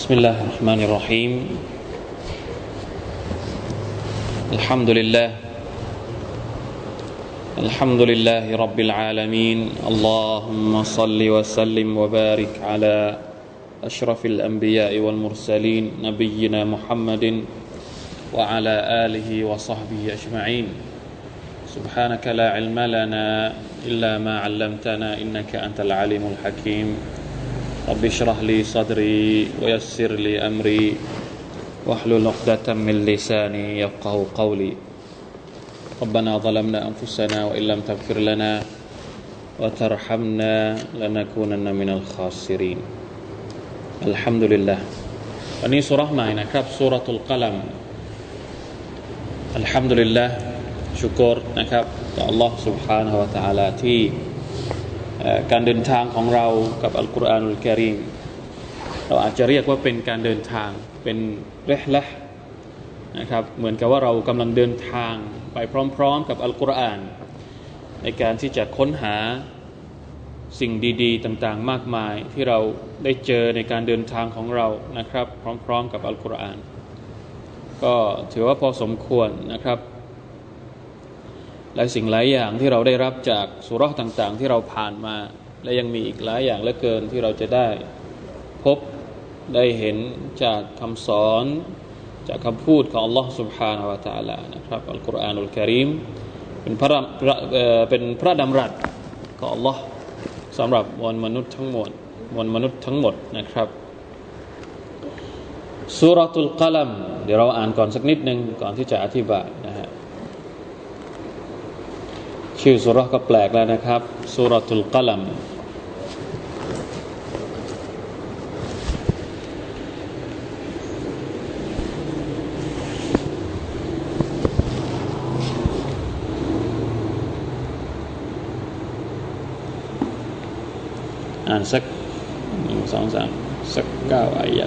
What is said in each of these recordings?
بسم الله الرحمن الرحيم. الحمد لله. الحمد لله رب العالمين. اللهم صل وسلم وبارك على أشرف الأنبياء والمرسلين نبينا محمد وعلى آله وصحبه أجمعين. سبحانك لا علم لنا إلا ما علمتنا إنك أنت العليم الحكيم. رب اشرح لي صدري ويسر لي أمري واحلل عقدة من لساني يفقه قولي ربنا ظلمنا أنفسنا وإن لم تغفر لنا وترحمنا لنكونن من الخاسرين الحمد لله วันนี้สุราะห์ใหม่นะครับสุรทุลกลัมอัลฮัมดุลิลละชุกรนะครับต่อ Allah سبحانه และ تعالى ที่ การเดินทางของเรากับอัลกุรอานอุลกิริมเราอาจจะเรียกว่าเป็นการเดินทางเป็นเรหละนะครับเหมือนกับว่าเรากำลังเดินทางไปพร้อม ๆ กับอัลกุรอาน ในการที่จะค้นหาสิ่งดีๆ ต่างๆ มากมายที่เราได้เจอในการเดินทางของเรานะครับ พร้อม ๆ กับอัลกุรอาน ก็ถือว่าพอสมควรนะครับ หลายสิ่งหลายอย่างที่เราได้รับจากสุรษต่างๆ ที่เราผ่านมา และยังมีอีกหลายอย่างเหลือเกินที่เราจะได้พบได้เห็นจากคำสอน จากคำพูดของ Allah سبحانه และ تعالى นะครับอัลกุรอานอุลกิริมเป็นพระเป็นพระดำรัสของ Allah สำหรับมวลมนุษย์ทั้งหมดมวลมนุษย์ทั้งหมดนะครับสุรตุลกลัมเดี๋ยวเราอ่านก่อนสักนิดหนึ่งก่อนที่จะอธิบาย ชื่อสุรก็แปลกแล้วนะครับสุรทุลกลัมอ่านสักหนึ่งสองสามสักเก้าอายะ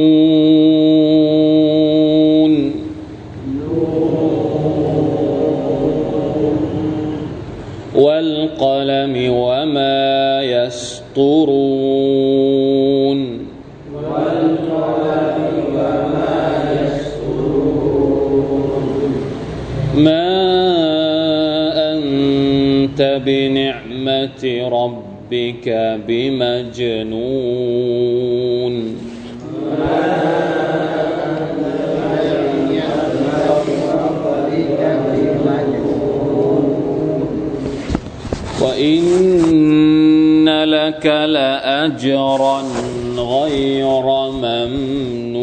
يسطرون. ما أنت بنعمة ربك بمجنون. وإن لك لأجرا غير ممنون.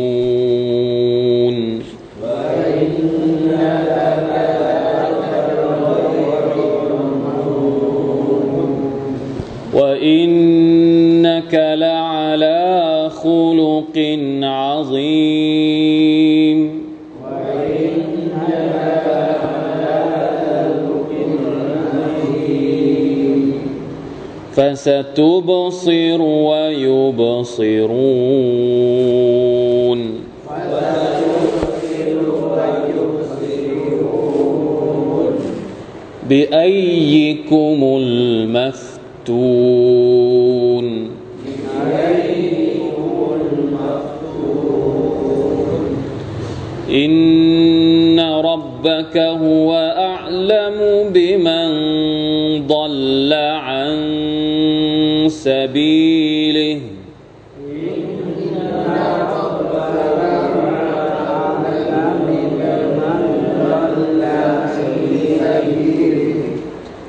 وإنك لعلى خلق عظيم. فستبصر ويبصرون. بأيكم المفتون. إن ربك هو أعلم بمن سبيله.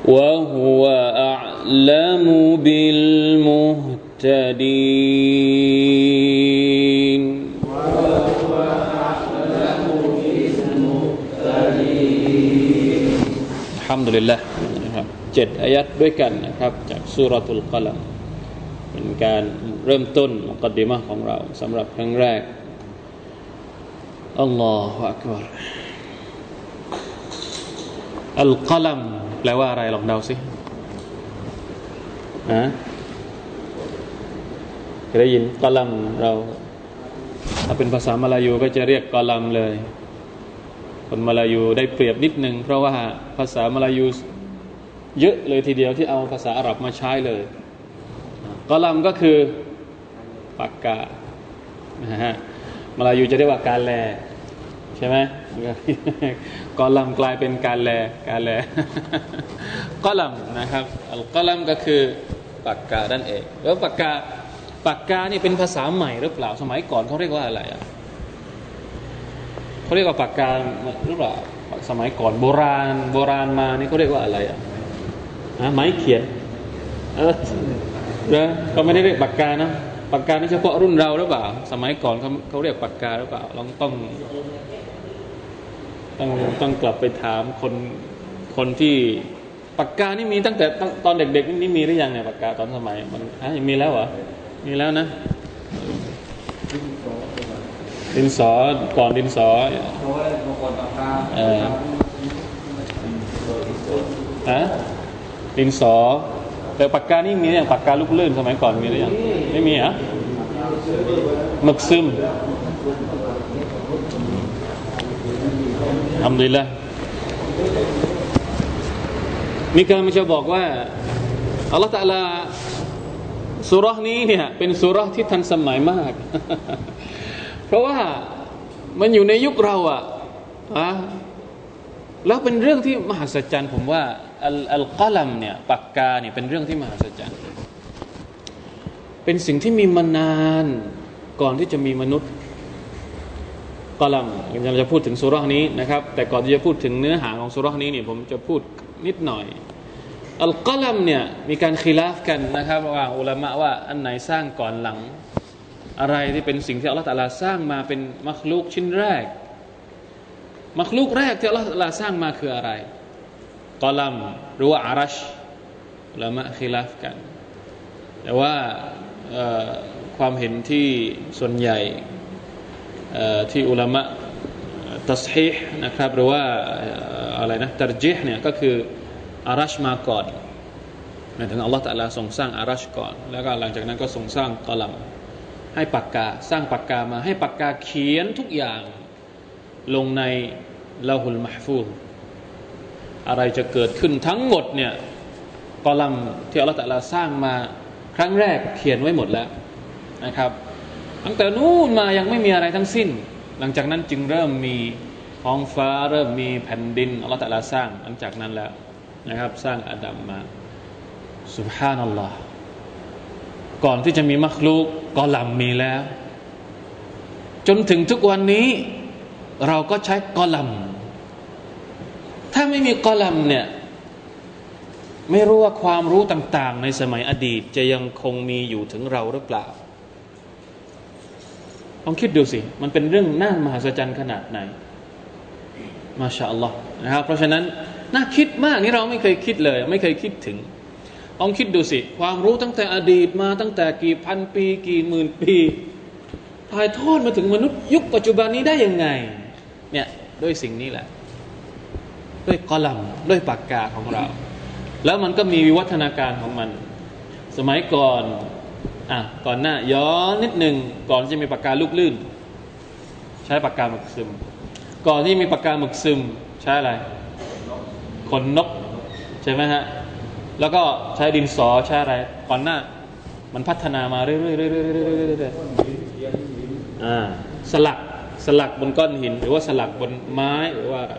وهو أعلم بالمهتدين. وهو أعلم بالمهتدين الحمد لله. จ็ดอายัดด้วยกันนะครับ จากสุรตุลกลัมเป็นการเริ่มต้นมุกดิมะของเราสำหรับครั้งแรกอัลลอฮฺอักบารอัลกลัมแปลว่าอะไรลองเดาสิฮะเคยได้ยินกลัมเราถ้าเป็นภาษามาลายูก็จะเรียกกลัมเลย คนมาลายูได้เปรียบนิดนึง เพราะว่าภาษามาลายู เยอะเลยทีเดียวที่เอาภาษาอาหรับมาใช้เลยกอลัมก็คือปากกานะฮะมาลายูจะเรียกว่าการแลใช่ไหมกอลัมกลายเป็นการแลการแลกอลัมนะครับกอลัมก็คือปากกาด้านเอง แล้วปากกาปากกานี่เป็นภาษาใหม่หรือเปล่าสมัยก่อนเขาเรียกว่าอะไรอะเขาเรียกว่าปากกาหรือเปล่าสมัยก่อนโบราณโบราณมานี่เขาเรียกว่าอะไรอะ ไม้เขียนเออนะเขาไม่ได้เรียกปากกานะปากกานี่เฉพาะรุ่นเราหรือเปล่า สมัยก่อนเขาเขาเรียกปากกาหรือเปล่าลองต้องต้องต้องกลับไปถามคนคนที่ปากกานี่มีตั้งแต่ตอนเด็กๆนี่มีหรือยังเนี่ยปากกาตอนสมัยมันอะยังมีแล้วเหรอมีแล้วนะดินสอก่อนดินสอเออฮะ ดินสอ แต่ปากกานี่มีอย่างปากกาลูกลื่นสมัยก่อนมีหรือยังไม่มีอะหมึกซึมทำดีละมีการมาจะบอกว่าอัลลอฮฺตะลาสุรษนี้เนี่ยเป็นสุรษที่ทันสมัยมาก เพราะว่ามันอยู่ในยุคเราอะอะแล้วเป็นเรื่องที่มหัศจรรย์ผมว่า อัลอัลกลัมเนี่ยปากกาเนี่ยเป็นเรื่องที่มหัศจรรย์ เป็นสิ่งที่มีมานานก่อนที่จะมีมนุษย์กลัมเราจะพูดถึงสุรษนี้นะครับ แต่ก่อนที่จะพูดถึงเนื้อหาของสุรษนี้เนี่ยผมจะพูดนิดหน่อยอัลกลัมเนี่ยมีการคีลาฟกันนะครับว่าอุลามะว่าอันไหนสร้างก่อนหลัง อะไรที่เป็นสิ่งที่อัลลอฮฺตาลาสร้างมาเป็นมัคลูกชิ้นแรก มัคลูกแรกที่อัลลอฮฺตาลาสร้างมาคืออะไร กอลัมหรือว่าอารัชอุลามะคีลาฟกัน แต่ว่าความเห็นที่ส่วนใหญ่ที่อุลามะตัสฮีนะครับหรือว่าอะไรนะตรจิฮเนี่ยก็คืออารัชมาก่อนหมายถึงอัลลอฮฺตะลาทรงสร้างอารัชก่อน แล้วก็หลังจากนั้นก็ทรงสร้างกอลัมให้ปากกาสร้างปากกามาให้ปากกาเขียนทุกอย่างลงในลาหุลมหฟู อะไรจะเกิดขึ้นทั้งหมดเนี่ยกอลัมที่อัลลอฮฺตะลาสร้างมาครั้งแรกเขียนไว้หมดแล้วนะครับตั้งแต่นู้นมายังไม่มีอะไรทั้งสิ้น หลังจากนั้นจึงเริ่มมีท้องฟ้าเริ่มมีแผ่นดินอัลลอฮฺตะลาสร้างหลังจากนั้นแล้วนะครับสร้างอาดัมมาสุบฮานัลลอฮ์ก่อนที่จะมีมักลูกกอลัมมีแล้ว จนถึงทุกวันนี้เราก็ใช้กอลัม ถ้าไม่มีกอลัมเนี่ยไม่รู้ว่าความรู้ต่าง ๆ ในสมัยอดีตจะยังคงมีอยู่ถึงเราหรือเปล่าลองคิดดูสิ มันเป็นเรื่องน่ามหัศจรรย์ขนาดไหน มาชาอัลลอฮ์นะครับเพราะฉะนั้นน่าคิดมากนี่เราไม่เคยคิดเลย ไม่เคยคิดถึงลองคิดดูสิ ความรู้ตั้งแต่อดีตมาตั้งแต่กี่พันปี กี่หมื่นปีถ่ายทอดมาถึงมนุษย์ยุคปัจจุบันนี้ได้ยังไงเนี่ยด้วยสิ่งนี้แหละ ด้วยกอลัมด้วยปากกาของเรา แล้วมันก็มีวิวัฒนาการของมัน สมัยก่อนอะก่อนหน้าย้อนนิดหนึ่งก่อนจะมีปากกาลูกลื่น ใช้ปากกาหมึกซึม ก่อนที่มีปากกาหมึกซึม ใช้อะไรขนนกใช่ไหมฮะแล้วก็ใช้ดินสอใช้อะไรก่อนหน้า มันพัฒนามาเรื่อยๆเรื่อยๆเรื่อยๆอ่าสลักสลักบนก้อนหิน หรือว่าสลักบนไม้หรือว่าอะไร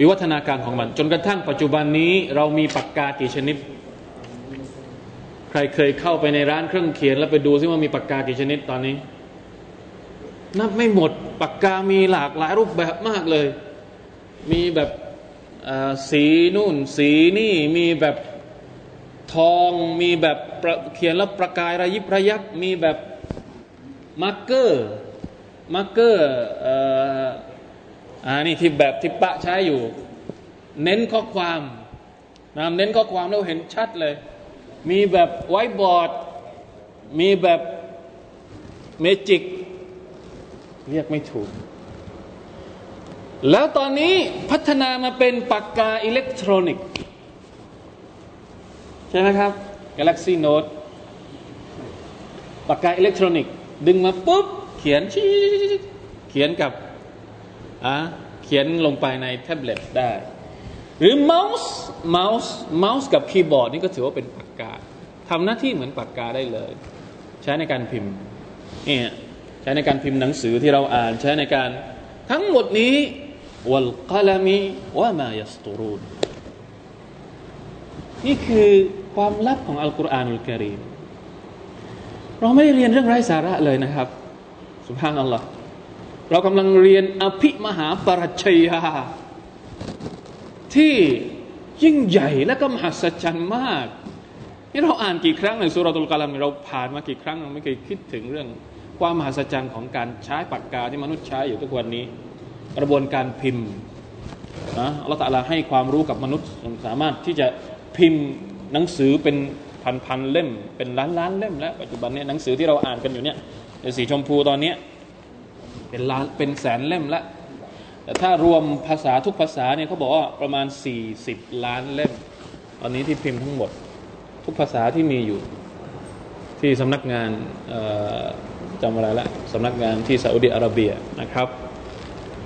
วิวัฒนาการของมัน จนกระทั่งปัจจุบันนี้เรามีปากกากี่ชนิด ใครเคยเข้าไปในร้านเครื่องเขียน แล้วไปดูซิว่ามีปากกากี่ชนิดตอนนี้นับไม่หมดปากกามีหลากหลายรูปแบบมากเลย มีแบบสีนู่น สีนี่มีแบบทองมีแบบเขียนแล้วประกายระยิบระยับมีแบบ marker marker อ่านี่ที่แบบที่ปะใช้อยู่ เน้นข้อความนะเน้นข้อความเราเห็นชัดเลย มีแบบไวบอร์ด มีแบบเมจิก เรียกไม่ถูก แล้วตอนนี้พัฒนามาเป็นปากกาอิเล็กทรอนิกส์ใช่ไหมครับ Galaxy Note ปากกาอิเล็กทรอนิกส์ดึงมาปุ๊บ เขียนชเขียนกับ อะเขียนลงไปในแท็บเล็ตได้ หรือเมาส์เมาส์เมาส์กับคีย์บอร์ดนี่ก็ถือว่าเป็นปากกาทำหน้าที่เหมือนปากกาได้เลย ใช้ในการพิมพ์นี่ใช้ในการพิมพ์หนังสือที่เราอ่านใช้ในการทั้งหมดนี้วัลกลามีว่ามายัสตูรูนนี่คือความลับของอัลกุรอานุลกิริมเราไม่ได้เรียนเรื่องไร้สาระเลยนะครับ สุภาพนัลลอฮ์ เรากำลังเรียนอภิมหาปรัชญาที่ยิ่งใหญ่และก็มหัศจรรย์มาก นี่เราอ่านกี่ครั้งในสุรตุลกาลัมเราผ่านมากี่ครั้งเราไม่เคยคิดถึงเรื่อง ความมหัศจรรย์ของการใช้ปากกาที่มนุษย์ใช้อยู่ทุกวันนี้ กระบวนการพิมพ์นะอัลลอฮฺตะลาให้ความรู้กับมนุษย์สามารถที่จะพิมพ์หนังสือเป็นพันๆเล่ม เป็นล้านๆเล่ม แล้วปัจจุบันนี้หนังสือที่เราอ่านกันอยู่เนี่ยสีชมพูตอนนี้ เป็นล้านเป็นแสนเล่มล้วแต่ถ้ารวมภาษาทุกภาษาเนี่ยเขาบอกว่าประมาณ 40 ล้านเล่ม ตอนนี้ที่พิมพ์ทั้งหมด ทุกภาษาที่มีอยู่ ที่สำนักงานจำอะไรละสำนักงานที่ซาอุดิอาระเบียนะครับ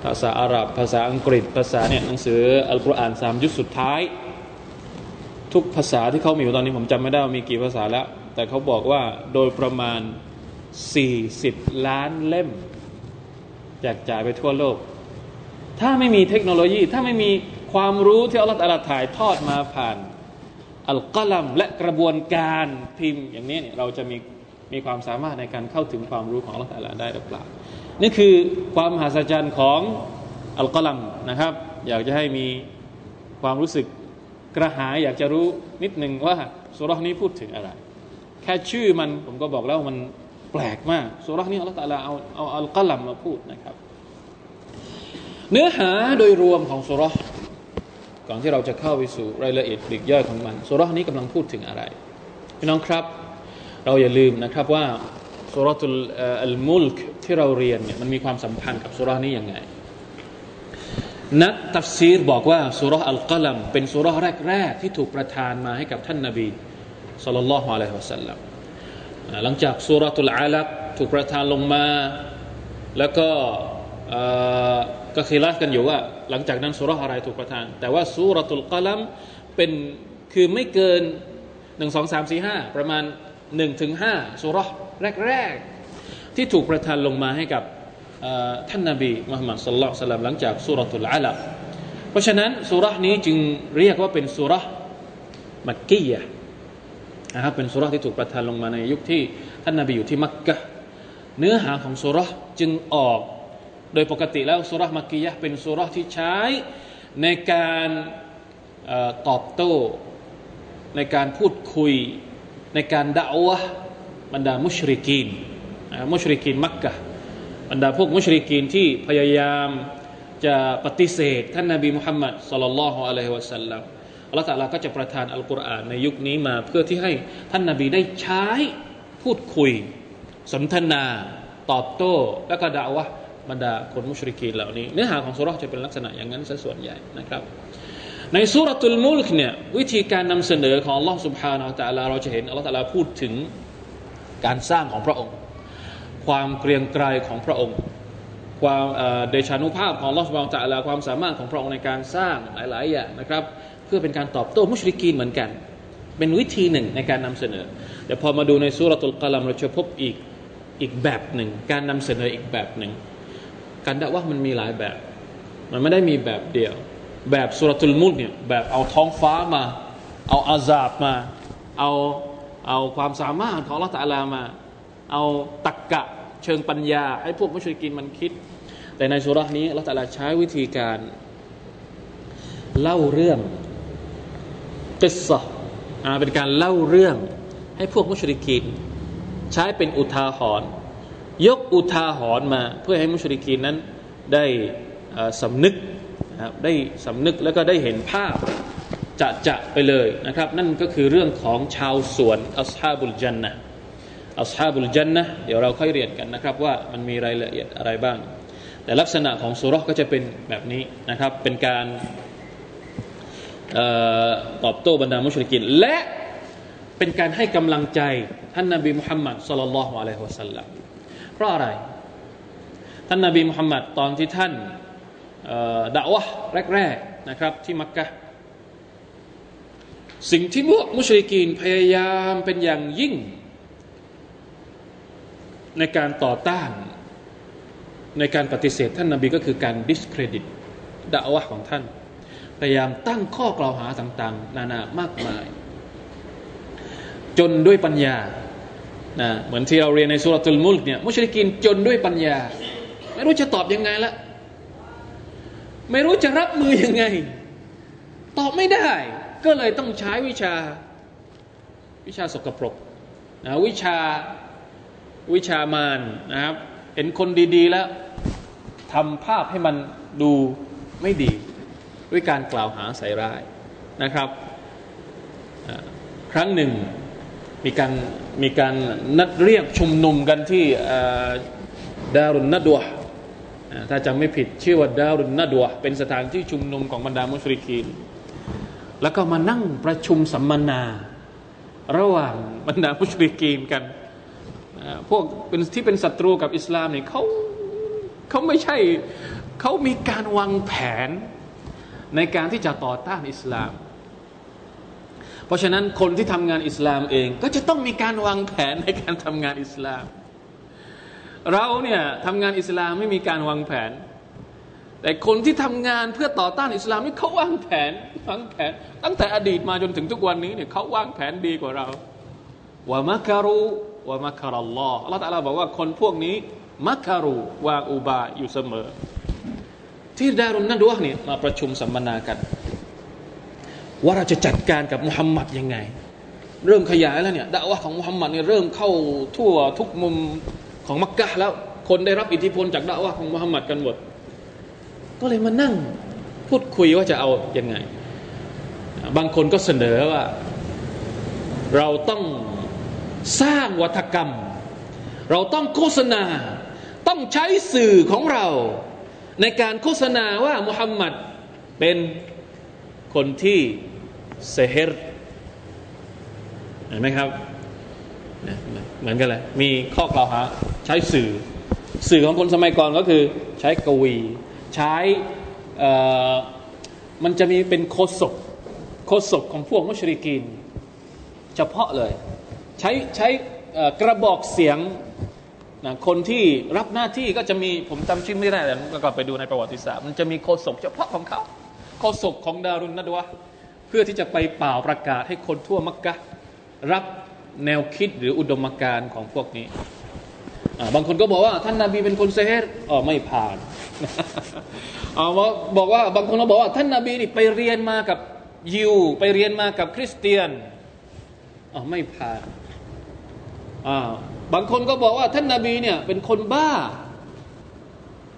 ภาษาอาหรับ ภาษาอังกฤษ ภาษาเนี่ยหนังสืออัลกุรอานสามยุคสุดท้าย ทุกภาษาที่เขามีอยู่ตอนนี้ผมจำไม่ได้ว่ามีกี่ภาษาแล้ว แต่เขาบอกว่าโดยประมาณ 40 ล้านเล่ม แจกจ่ายไปทั่วโลก ถ้าไม่มีเทคโนโลยี ถ้าไม่มีความรู้ที่อัลลอฮฺถ่ายทอดมาผ่าน อัลกัลัมและกระบวนการพิมพ์อย่างนี้เนี่ยเราจะมีมีความสามารถในการเข้าถึงความรู้ของอัลลอฮฺได้หรือเปล่านี่คือความมหัศจรรย์ของอัลกัลัมนะครับ อยากจะให้มีความรู้สึกกระหายอยากจะรู้นิดหนึ่งว่าสุรานี้พูดถึงอะไร แค่ชื่อมันผมก็บอกแล้วมัน แปลกมากสุรานี้อัลลอฮฺเอาเอาอัลกัลัมมาพูดนะครับ เนื้อหาโดยรวมของสุรก่อนที่เราจะเข้าไปสู่รายละเอียดปลีกย่อยของมันสุรนี้กำลังพูดถึงอะไรพี่น้องครับ เราอย่าลืมนะครับว่าสุรตุลอัลมุลกที่เราเรียนเนี่ยมันมีความสัมพันธ์กับสุรนี้ยังไง นักตัฟซีรบอกว่าสุรอัลกัลัมเป็นสุรแรกๆที่ถูกประทานมาให้กับท่านนาบีสุลต่านละฮ์อะลัยฮิวะสัลลัม หลังจากสุรตุลอาลักถูกประทานลงมา แล้วก็ก็คิดลักันอยู่ว่า หลังจากนั้นสุรอะไรถูกประทาน แต่ว่าสุรตุลกลัมเป็นคือไม่เกินหนึ่งสองสามสี่ห้าประมาณหนึ่งถึงห้าสุรแรกๆ ที่ถูกประทานลงมาให้กับท่านนาบีมุฮัมมัดสุลลัลสลัมหลังจากสุรตุลอาลักเพราะฉะนั้นสุรนี้จึงเรียกว่าเป็นสุรมักกียะ นะครับเป็นสุรที่ถูกประทานลงมาในยุคที่ท่านนาบีอยู่ที่มักกะเนื้อหาของสุรจึงออก โดยปกติแล้วสุรมักกียะเป็นสุรที่ใช้ในการตอบโต้ ในการพูดคุย ในการด่าวะบรรดามุชริกีนมุชริกีนมักกะบรรดาพวกมุชริกีนที่พยายามจะปฏิเสธ ท่านนาบีมุฮัมมัดสุลลัลลอฮุอะลัยฮิวะสัลลัม อัลลอฮฺสัก็จะประทานอัลกุรอานในยุคนี้มา เพื่อที่ให้ท่านนาบีได้ใช้พูดคุย สนทนา ตอบโต้ และก็ด่าวะบรรดาคนมุชริกีเหล่านี้ เนื้อหาของสุรษจะเป็นลักษณะอย่างนั้นซะส่วนใหญ่นะครับ ในสุรตุลมุลกเนี่ยวิธีการนำเสนอของอัลลอฮฺสุบฮานาอัลตะลาเราจะเห็นอัลลอฮฺตะพูดถึงการสร้างของพระองค์ ความเกรียงไกรของพระองค์ความเดชานุภาพของลอสบาลตะลาความสามารถของพระองค์ในการสร้างหลาย ๆ อย่างนะครับ เพื่อเป็นการตอบโต้มุชริกีนเหมือนกัน เป็นวิธีหนึ่งในการนำเสนอ แต่พอมาดูในสุรตุลกะลัมเราจะพบอีกอีกแบบหนึ่ง การนำเสนออีกแบบหนึ่ง การด่าว่ามันมีหลายแบบ มันไม่ได้มีแบบเดียว แบบสุรทุลมุลเนี่ยแบบเอาท้องฟ้ามา เอาอาซาบมา เอาเอาความสามารถของละตัลลามา เอาตักกะเชิงปัญญา ให้พวกมุชริกินมันคิด แต่ในสุรานี้ละตัลลาใช้วิธีการเล่าเรื่อง กิสะเป็นการเล่าเรื่องให้พวกมุชริกินใช้เป็นอุทาหรณ์ยกอุทาหรณ์มาเพื่อให้มุชริกีนนั้นได้สำนึกครับได้สำนึกแล้วก็ได้เห็นภาพจะจะไปเลยนะครับ นั่นก็คือเรื่องของชาวสวนอัสฮาบุลจันนะอัสฮาบุลจันนะเดี๋ยวเราค่อยเรียนกันนะครับ ว่ามันมีรายละเอียดอะไรบ้าง แต่ลักษณะของสุรก็จะเป็นแบบนี้นะครับ เป็นการ ตอบโต้บรรดามุชริกิน และเป็นการให้กำลังใจท่านนาบีมุฮัมมัดสลลัลลอฮุอะลัยฮิวะสัลลัมเพราะอะไร ท่านนาบีมุฮัมมัดตอนที่ท่านด่าวะแรกๆนะครับ ที่มักกะสิ่งที่พวกมุชริกีนพยายามเป็นอย่างยิ่ง ในการต่อต้านในการปฏิเสธท่านนาบีก็คือการดิสเครดิตด่าวะของท่าน พยายามตั้งข้อกล่าวหาต่างๆ นานามากมาย จนด้วยปัญญานะเหมือนที่เราเรียนในสุรทูลมุลกเนี่ยมุชริกินจนด้วยปัญญา ไม่รู้จะตอบยังไงละไม่รู้จะรับมือยังไง ตอบไม่ได้ ก็เลยต้องใช้วิชาวิชาสกปรกนะวิชาวิชามานนะครับ เห็นคนดี ๆ แล้วทำภาพให้มันดูไม่ดี ด้วยการกล่าวหาใส่ร้ายนะครับครั้งหนึ่งมีการมีการนัดเรียกชุมนุมกันที่ดารุนนัดวะถ้าจำไม่ผิดชื่อว่าดารุนนัดวะเป็นสถานที่ชุมนุมของบรรดามุชริกีนแล้วก็มานั่งประชุมสัมมนา ระหว่างบรรดามุชริกีนกันพวกเป็นที่เป็นศัตรูกับอิสลามเนี่ยเขาเขาไม่ใช่เขามีการวางแผน ในการที่จะต่อต้านอิสลาม เพราะฉะนั้นคนที่ทำงานอิสลามเองก็จะต้องมีการวางแผนในการทำงานอิสลาม เราเนี่ยทำงานอิสลามไม่มีการวางแผน แต่คนที่ทำงานเพื่อต่อต้านอิสลามนี่เขาวางแผนวางแผน ตั้งแต่อดีตมาจนถึงทุกวันนี้เนี่ยเขาวางแผนดีกว่าเราว่ามักรุว่ามักรัลลอฮ์อัลลอฮฺตะลาบอกว่าคนพวกนี้มักรุวางอุบายอยู่เสมอ ที่ดารุนนัดวะเนี่ยมาประชุมสัมมนากัน ว่าเราจะจัดการกับมุฮัมมัดยังไง เริ่มขยายแล้วเนี่ยด่าวะของมุฮัมมัดเนี่ยเริ่มเข้าทั่วทุกมุมของมักกะแล้วคนได้รับอิทธิพลจากด่าวะของมุฮัมมัดกันหมด ก็เลยมานั่งพูดคุยว่าจะเอาอยัางไง บางคนก็เสนอว่า เราต้องสร้างวัฒกรรม เราต้องโฆษณา ต้องใช้สื่อของเรา ในการโฆษณาว่ามุฮัมมัดเป็นคนที่เซฮรเห็นไหมครับเหมือนกันเลยมีข้อกล่าวหาใช้สื่อ สื่อของคนสมัยก่อนก็คือใช้กวี ใช้มันจะมีเป็นโคศกโคศกของพวกมุชริกีนเฉพาะเลย ใช้ใช้กระบอกเสียง นะคนที่รับหน้าที่ก็จะมีผมจำชื่อไม่ได้แต่ก็ไปดูในประวัติศาสตร์ มันจะมีโคศกเฉพาะของเขาโฆษกของดารุนนัดวะเพื่อที่จะไปเป่าประกาศให้คนทั่วมักกะรับแนวคิดหรืออุดมการณ์ของพวกนี้บางคนก็บอกว่า ท่านนาบีเป็นคนเซฮ์อ๋อไม่ผ่านอ๋อบอกว่าบางคนก็บอกว่าท่านนาบีนี่ไปเรียนมากับยิว ไปเรียนมากับคริสเตียนอ๋อไม่ผ่านอ่า บางคนก็บอกว่าท่านนาบีเนี่ยเป็นคนบ้า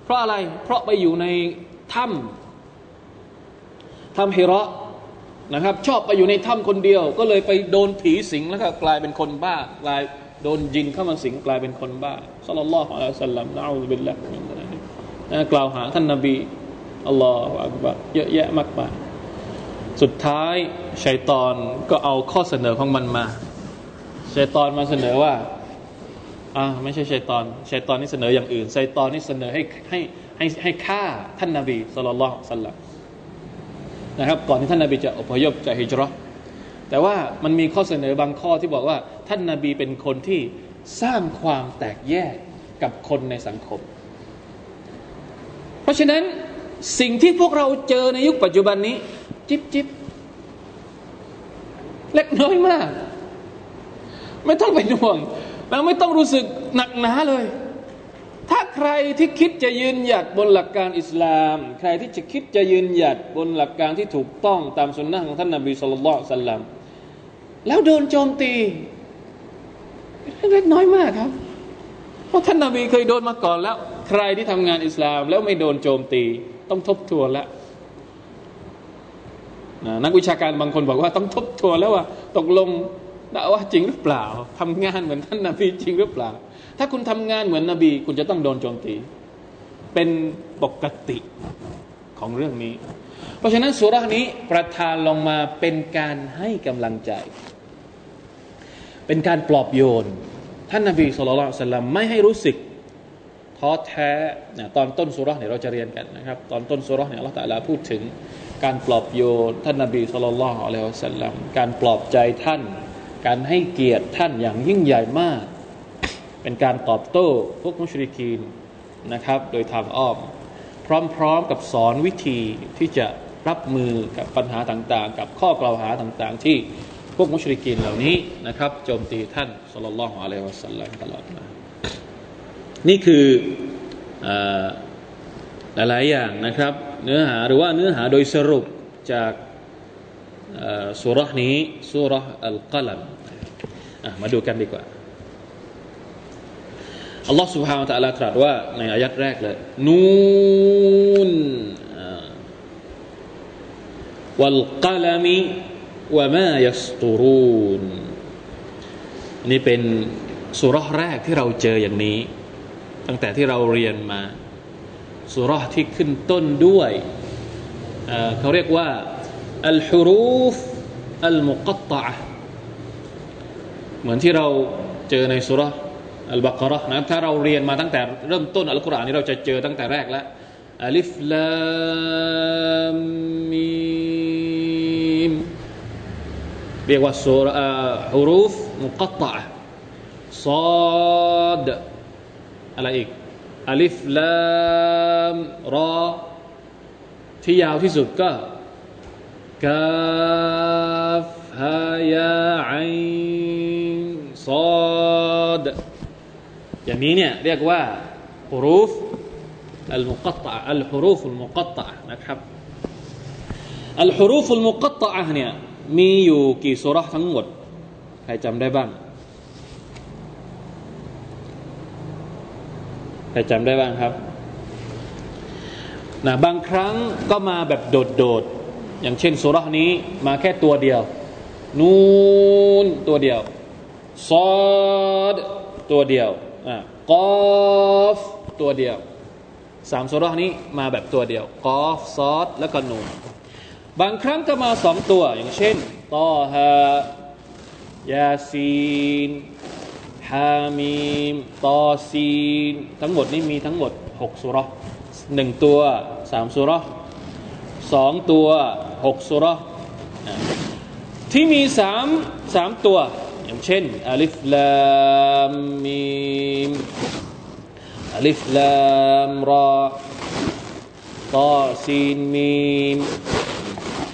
เพราะอะไร เพราะไปอยู่ในถ้ำทำฮิระนะครับ ชอบไปอยู่ในถ้ำคนเดียว ก็เลยไปโดนผีสิงแล้วก็กลายเป็นคนบ้ากลายโดนยินเข้ามาสิงกลายเป็นคนบ้าสัลลัลลอฮุอะลัยฮิสัลลัมนะอูบิลละมินนะกล่าวหาท่านนบีอัลลอฮฺอักบะเยอะแยะมากมายสุดท้ายชัยตอนก็เอาข้อเสนอของมันมาชัยตอนมาเสนอว่า อ่าไม่ใช่ชัยตอนชัยตอนนี่เสนออย่างอื่นชัยตอนนี่เสนอให้ให้ให้ให้ฆ่าท่านนบีสุลต่านสัลลัมนะครับ ก่อนที่ท่านนาบีจะอพยพจากฮิจรัแต่ว่ามันมีข้อเสนอบางข้อที่บอกว่า ท่านนาบีเป็นคนที่สร้างความแตกแยกกับคนในสังคม เพราะฉะนั้นสิ่งที่พวกเราเจอในยุคปัจจุบันนี้ จิบจิบเล็กน้อยมาก ไม่ต้องเป็นห่วง แล้วไม่ต้องรู้สึกหนักหนาเลย ถ้าใครที่คิดจะยืนหยัดบนหลักการอิสลาม ใครที่จะคิดจะยืนหยัดบนหลักการที่ถูกต้องตามสุนนะของท่านนบีสุลต่านสัลลัมแล้วโดนโจมตีเล็กน้อยมากครับ เพราะท่านนบีเคยโดนมาก่อนแล้ว ใครที่ทำงานอิสลาม แล้วไม่โดนโจมตี ต้องทบทวนแล้วนักวิชาการบางคนบอกว่าต้องทบทวนแล้วว่า ตกลง ดาว่าจริงหรือเปล่าทำงานเหมือนท่านนาบีจริงหรือเปล่า ถ้าคุณทำงานเหมือนนบี คุณจะต้องโดนโจมตี เป็นปกติของเรื่องนี้ เพราะฉะนั้นสุรานี้ประทานลงมาเป็นการให้กำลังใจ เป็นการปลอบโยน ท่านนาบีสุลต่านสัลลัมไม่ให้รู้สึกท้อแท้นะตอนต้นสุราเนี่ยเราจะเรียนกันนะครับ ตอนต้นสุราเนี่ยอัลลอฮฺตะลาพูดถึงการปลอบโยนท่านนาบีสุลต่านละอัลลอฮฺสัลลัมการปลอบใจท่าน การให้เกียรติท่านอย่างยิ่งใหญ่มาก เป็นการตอบโต้พวกมุชริกีนนะครับ โดยทางอ้อม พร้อมๆกับสอนวิธีที่จะรับมือกับปัญหาต่างๆ กับข้อกล่าวหาต่างๆ ที่พวกมุชริกีนเหล่านี้นะครับโจมตีท่านสุลต่านละอัลลอฮฺสัลลัมตลอดมานี่คือหลายๆอย่างนะครับ เนื้อหาหรือว่าเนื้อหาโดยสรุปจาก สุรษนี้สุรษอัลกัลัมมาดูกันดีกว่าอัลลอฮ์ سبحانه และ تعالى ตรัสว่าในอายัดแรกเลยนูนวัลกัลมวะมายัสตูรูนนี่เป็นสุรษแรกที่เราเจออย่างนี้ตั้งแต่ที่เราเรียนมาสุรที่ขึ้นต้นด้วยเขาเรียกว่า อัลฮุรูฟอัลมุกัตตะเหมือนที่เราเจอในสุรอัลบากรนะถ้าเราเรียนมาตั้งแต่เริ่มต้นอัลกุรอานนี้เราจะเจอตั้งแต่แรกแล้วอัลิฟลามมีมเรียกว่าสุรฮุรูฟมุกัตตะซอดอะไรอีกอัลิฟลามรอที่ยาวที่สุดก็ กาฟฮายาอินซอดอย่างนี้เนี่ยเรียกว่าฮุรูฟอัลมุกัตตะอัลฮุรูฟอัลมุกัตตะนะครับอัลฮุรูฟอัลมุกัตตะเนี่ยมีอยู่กี่สุรษทั้งหมด ใครจำได้บ้าง ใครจำได้บ้างครับนะบางครั้งก็มาแบบโดดๆ อย่างเช่นสุรานี้มาแค่ตัวเดียว นูนตัวเดียวซอดตัวเดียวอะกอฟตัวเดียวสามสุรานี้มาแบบตัวเดียวกอฟซอดแล้วก็นูนบางครั้งก็มาสองตัว อย่างเช่นตอฮายาซีนฮามีมตอซีน ทั้งหมดนี้มีทั้งหมดหกสุรหนึ่งตัวสามสุรสองตัว หกสุรที่มีสามสามตัว อย่างเช่นอัลิฟลามมีมอัลิฟลามรอตอซีนมีม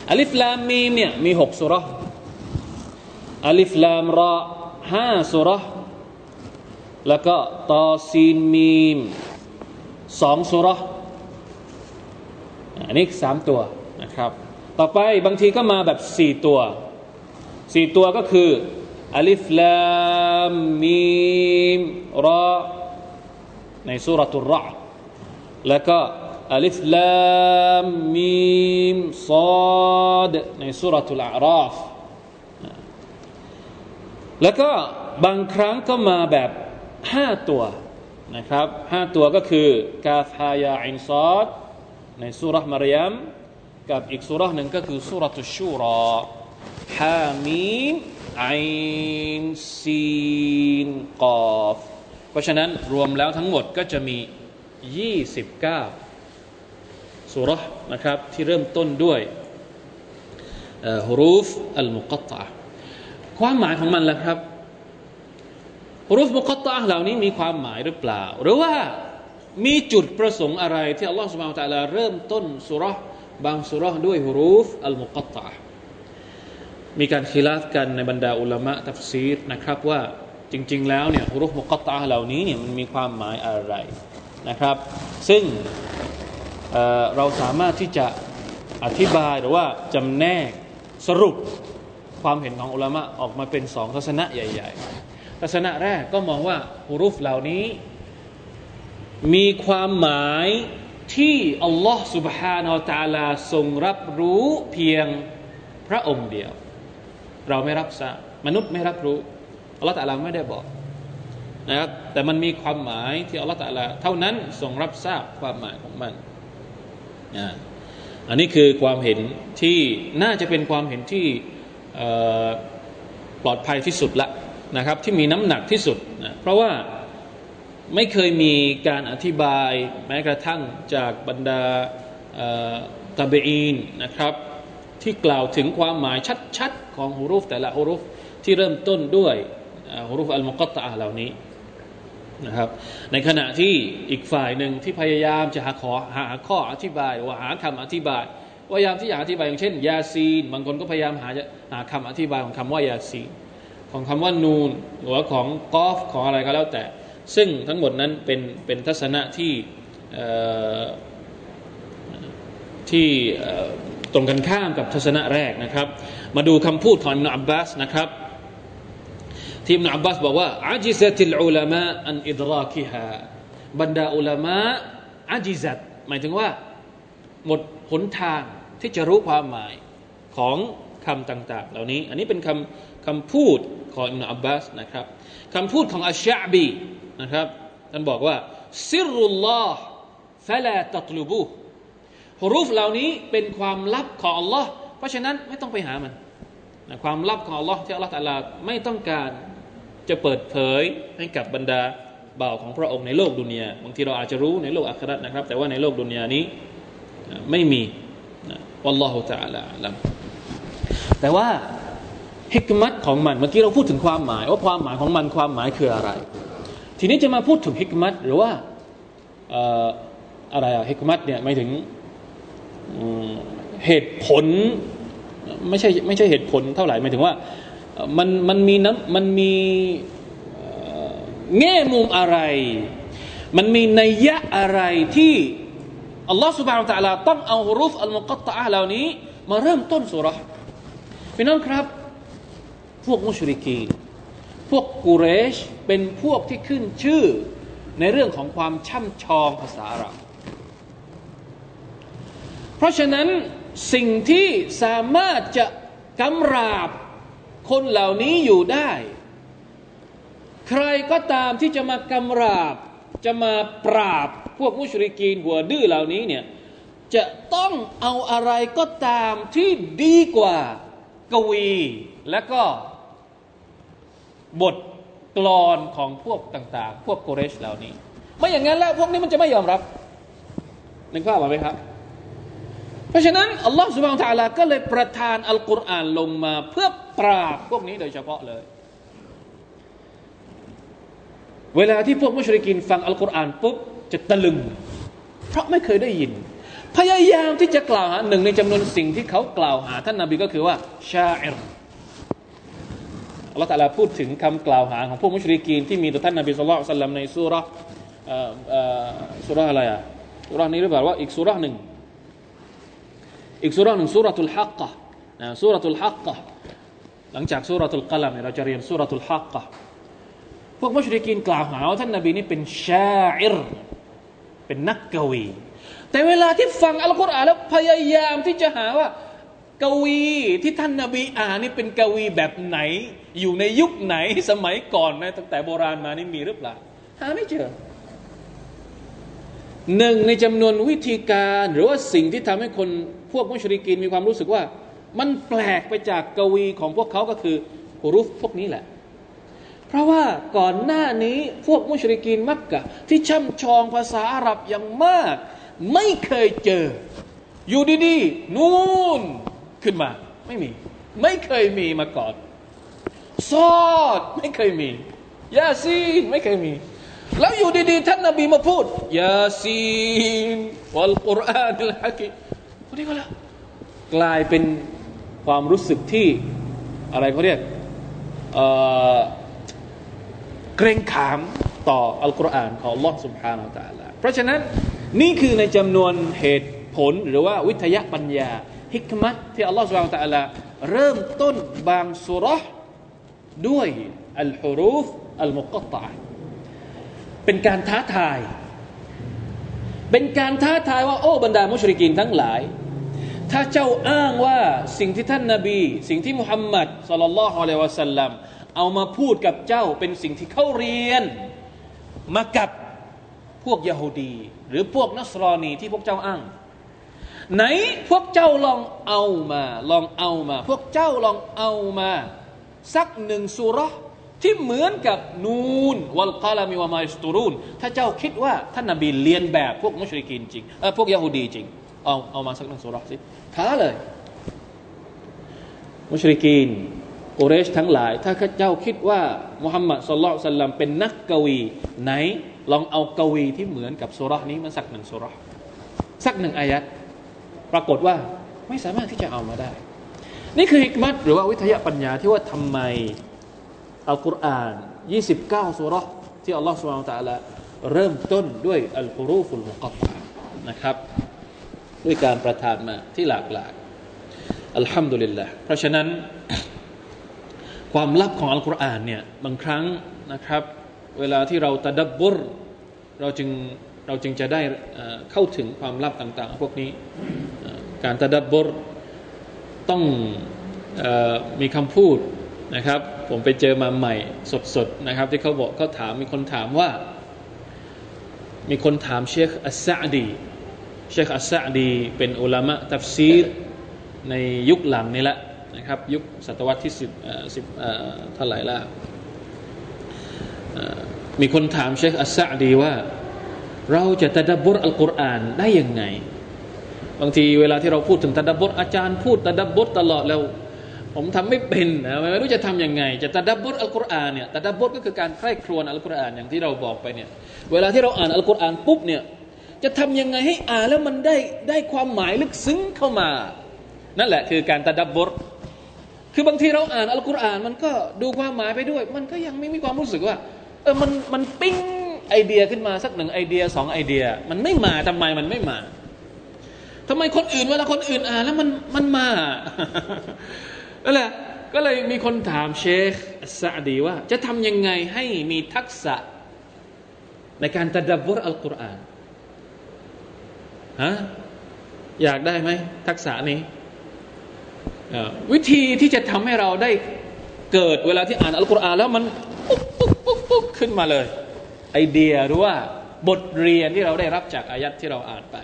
อัลิฟลามมีมเนี่ยมีหกสุรألف لام را ห้าสูเราะฮ์แล้วก็ طا سين ميم สองสูเราะฮ์อันนี้สามตัวนะครับ ต่อไปบางทีก็มาแบบสี่ตัวสี่ตัวก็คือألف لام ميم را ใน سورة الرعد แล้วก็ ألف لام ميمมซอดในสุรตุลอาราฟแล้วก็บางครั้งก็มาแบบห้าตัวนะครับห้าตัวก็คือกาฟฮายาอินซอดในสุรษมารยม กับอีกสุรษหนึ่งก็คือสุรตุชูรอฮามีมอินซีนกอฟเพราะฉะนั้นรวมแล้วทั้งหมดก็จะมี 29 สุรษนะครับที่เริ่มต้นด้วยฮุรูฟอัลมุกตะความหมายของมันแหละครับฮรูฟมุกตะเหล่านี้มีความหมายหรือเปล่า หรือว่ามีจุดประสงค์อะไรที่อัลลอฮฺสุบฮานตะลาเริ่มต้นสุรษ บางสุรษด้วยฮุรูฟอัลมุกตะมีการคิลาฟกันในบรรดาอุลามะตัฟซีรนะครับว่าจริง ๆ แล้วเนี่ยฮุรูฟมุกตะเหล่านี้เนี่ยมันมีความหมายอะไรนะครับ ซึ่งเเราสามารถที่จะอธิบายหรือว่าจำแนกสรุปความเห็นของอุลามะออกมาเป็นสองทัศนะใหญ่ ๆ ทัศนะแรกก็มองว่าฮุรุฟเหล่านี้มีความหมาย ที่อัลลอฮ์ سبحانه และ تعالى ทรงรับรู้เพียง พระองค์เดียว เราไม่รับทราบมนุษย์ไม่รับรู้อัลลอฮฺตะลาไม่ได้บอกนะครับแต่มันมีความหมายที่อัลลอฮฺตะลาเท่านั้นทรงรับทราบความหมายของมันอันนี้คือความเห็นที่น่าจะเป็นความเห็นที่ปลอดภัยที่สุดละนะครับ ที่มีน้ำหนักที่สุดนะเพราะว่า ไม่เคยมีการอธิบายแม้กระทั่งจากบรรดาตาเบอีนนะครับ ที่กล่าวถึงความหมายชัดๆ ของฮุรุฟแต่ละฮุรุฟที่เริ่มต้นด้วยฮุรุฟอัลมุกตะเหล่านี้นะครับในขณะที่อีกฝ่ายหนึ่งที่พยายามจะหาขอหาข้ออธิบายว่าหาคำอธิบายพยายามที่อยากอธิบายอย่างเช่น ยาซีน บางคนก็พยายามหาหาคำอธิบายของคำว่ายาซีน ของคำว่านูนหรือว่าของกอฟของอะไรก็แล้วแต่ ซึ่งทั้งหมดนั้นเป็นเป็นทัศนะที่ที่ตรงกันข้ามกับทัศนะแรกนะครับ มาดูคำพูดของอิมนุอับบาสนะครับที่อิมนุอับบาสบอกว่าอาจิซติลอุลามะอันอิดราคิฮาบรรดาอุลามะอาจิซัตหมายถึงว่า หมดหนทางที่จะรู้ความหมายของ คำต่าง ๆ เหล่านี้ อันนี้เป็นคำคำพูดของอิมนุอับบาสนะครับคำพูดของอัชชะบีนะครับท่านบอกว่าซิรุลลอฮ์ฟะลาตัตลุบูฮุรูฟเหล่านี้เป็นความลับของ Allah เพราะฉะนั้นไม่ต้องไปหามันนะความลับของ Allah ที่ Allah ตาลาไม่ต้องการจะเปิดเผยให้กับบรรดาบ่าวของพระองค์ในโลกดุนยาบางทีเราอาจจะรู้ในโลกอัครานะครับ แต่ว่าในโลกดุนยานี้ไม่มีนะวัลลอฮุตะลาลัม แต่ว่าฮิกมัตของมันเมื่อกี้เราพูดถึงความหมาย ว่าความหมายของมันความหมายคืออะไร ทีนี้จะมาพูดถึงฮิกมัตหรือว่าอะไรอะฮิกมัตเนี่ยไม่ถึงเหตุผลไม่ใช่ไม่ใช่เหตุผลเท่าไหร่หมายถึงว่ามันมันมีน้ำมันมีแง่มุมอะไร มันมีนัยยะอะไรที่อัลลอฮฺสุบฮานตะลาต้องเอารุฟอัลมุกัตตะเหล่านี้ มาเริ่มต้นสุรา พี่น้องครับ พวกมุชริกีพวกกุเรชเป็นพวกที่ขึ้นชื่อในเรื่องของความช่ำชองภาษาอาหรับ เพราะฉะนั้นสิ่งที่สามารถจะกำราบคนเหล่านี้อยู่ได้ ใครก็ตามที่จะมากำราบ จะมาปราบพวกมุชริกีนหัวดื้อเหล่านี้เนี่ยจะต้องเอาอะไรก็ตามที่ดีกว่า กวีและก็บทกลอนของพวกต่าง ๆ พวกโกเรชเหล่านี้ ไม่อย่างนั้นแล้วพวกนี้มันจะไม่ยอมรับนึกภาพไหมครับ เพราะฉะนั้นอัลลอฮฺสุบานตะลาก็เลยประทานอัลกุรอานลงมาเพื่อปราบพวกนี้โดยเฉพาะเลย เวลาที่พวกมุชริกินฟังอัลกุรอานปุ๊บจะตะลึง เพราะไม่เคยได้ยิน พยายามที่จะกล่าวหาหนึ่งในจำนวนสิ่งที่เขากล่าวหา ท่านนาบีก็คือว่าชาอิรอัลลอฮฺตะลาพูดถึงคำกล่าวหาของพวกมุชริกีนที่มีต่อท่านนาบีสุลต่านในสุราสุราอะไรอะสุรานี้หรือเปล่าว่าอีกสุราหนึ่งอีกสุราหนึ่งสุรทุลฮักกะนะสุรทุลฮักกะหลังจากสุรทุลกลัมเราจะเรียนสุรทุลฮักกะพวกมุชริกีนกล่าวหาว่าท่านนบีนี่เป็นชาอิรเป็นนักกวี แต่เวลาที่ฟังอัลกุรอานแล้วพยายามที่จะหาว่ากวีที่ท่านนาบีอ่านนี่เป็นกวีแบบไหน อยู่ในยุคไหนสมัยก่อนนะตั้งแต่โบราณมานี่มีหรือเปล่าหาไม่เจอหนึ่งในจำนวนวิธีการหรือว่าสิ่งที่ทำให้คนพวกมุชริกีนมีความรู้สึกว่า มันแปลกไปจากกวีของพวกเขาก็คือฮุรุฟพวกนี้แหละ เพราะว่าก่อนหน้านี้พวกมุชริกีนมักกะที่ช่ำชองภาษาอาหรับอย่างมาก ไม่เคยเจอ อยู่ดีๆนู่นขึ้นมา ไม่มี ไม่เคยมีมาก่อนซอดไม่เคยมี ยาซีนไม่เคยมี แล้วอยู่ดีๆท่านนบีมาพูด ยาซีนวัลกุรอานิลฮะกิคนนี้ก็แล้วกลายเป็นความรู้สึกที่อะไรเขาเรียกเกรงขามต่ออัลกุรอานของลอสุบฮานาอัลลอฮเพราะฉะนั้น นี่คือในจำนวนเหตุผลหรือว่าวิทยาปัญญา ฮิกมัตที่อัลลอฮฺสุบไบร์ตะลาเริ่มต้นบางสุรษด้วยอัลฮุรูฟอัลมุกตาเป็นการท้าทาย เป็นการท้าทายว่าโอ้บรรดามุชริกินทั้งหลาย ถ้าเจ้าอ้างว่าสิ่งที่ท่านนาบี สิ่งที่มุฮัมมัดสลลัลลอฮุอะลัยวะสัลลัมเอามาพูดกับเจ้าเป็นสิ่งที่เขาเรียนมากับ พวกยะฮูดี หรือพวกนัสรอนีที่พวกเจ้าอ้าง ไหนพวกเจ้าลองเอามา ลองเอามา พวกเจ้าลองเอามา สักหนึ่งสุรที่เหมือนกับนูนวัลกาลามิวามาสตูรูนถ้าเจ้าคิดว่าท่านนบีเรียนแบบพวกมุชริกินจริงเออพวกยะฮูดีจริงเอาเอามาสักหนึ่งสุรสิท้าเลย มุชริกีนอุเรชทั้งหลาย ถ้าข้าเจ้าคิดว่ามุฮัมมัดสุลลัลสัลลัมเป็นนักกวีไหน ลองเอากวีที่เหมือนกับสุรนี้มาสักหนึ่งสุรสักหนึ่งอายัดปรากฏว่าไม่สามารถที่จะเอามาได้ นี่คือฮิกมัตหรือว่าวิทยาปัญญาที่ว่าทำไมอัลกุรอาน 29 สุรที่อัลลอฮฺสุบฮานตะลาเริ่มต้นด้วยอัลฮุรูฟุลมุกัตตะนะครับ ด้วยการประทานมาที่หลากหลายอัลฮัมดุลิลละเพราะฉะนั้น ความลับของอัลกุรอานเนี่ยบางครั้งนะครับ เวลาที่เราตะดับบุรเราจึงเราจึงจะได้เข้าถึงความลับต่าง ๆ พวกนี้การตะดับบุรต้องอมีคำพูดนะครับ ผมไปเจอมาใหม่สดๆนะครับ ที่เขาบอกเขาถามมีคนถามว่า มีคนถามเชคอัสซาดีเชคอัสซาดี เป็นอุลามะตัฟซีรในยุคหลังนี่แหละนะครับ ยุคศตวรรษที่สิบสิบเท่าไหร่ละ มีคนถามเชคอัสซาดีว่า เราจะตะดับบทอัลกุรอานได้ยังไง บางทีเวลาที่เราพูดถึงตะดับบทอาจารย์พูดตะดับบทตลอดแล้ว ผมทำไม่เป็นนะไม่รู้จะทํำยังไง จะตะดับบทอัลกุรอานเนี่ยตะดับบทก็คือการใคร่ครวญอัลกุรอานอย่างที่เราบอกไปเนี่ยเวลาที่เราอ่านอัลกุรอานปุ๊บเนี่ยจะทำยังไงให้อ่านแล้วมันได้ได้ความหมายลึกซึ้งเข้ามา นั่นแหละคือการตะดับบทคือบางทีเราอ่านอัลกุรอานมันก็ดูความหมายไปด้วย มันก็ยังไม่มีความรู้สึกว่า ออมันมันปิ้งไอเดียขึ้นมาสักหนึ่งไอเดียสองไอเดีย มันไม่มาทำไมมันไม่มาทำไมคนอื่นเวลาคนอื่นอ่านแล้วมันมันมานั่นแหละก็เลยมีคนถามเชคซาดีว่า จะทำยังไงให้มีทักษะ ในการตะดับบทอัลกุรอานฮะอยากได้ไหมทักษะนี้วิธีที่จะทำให้เราได้เกิดเวลาที่อ่านอัลกุรอานแล้วมัน ปุ๊บปุ๊บปุ๊บปุ๊บขึ้นมาเลย ไอเดียหรือว่าบทเรียนที่เราได้รับจากอายัดที่เราอ่านไป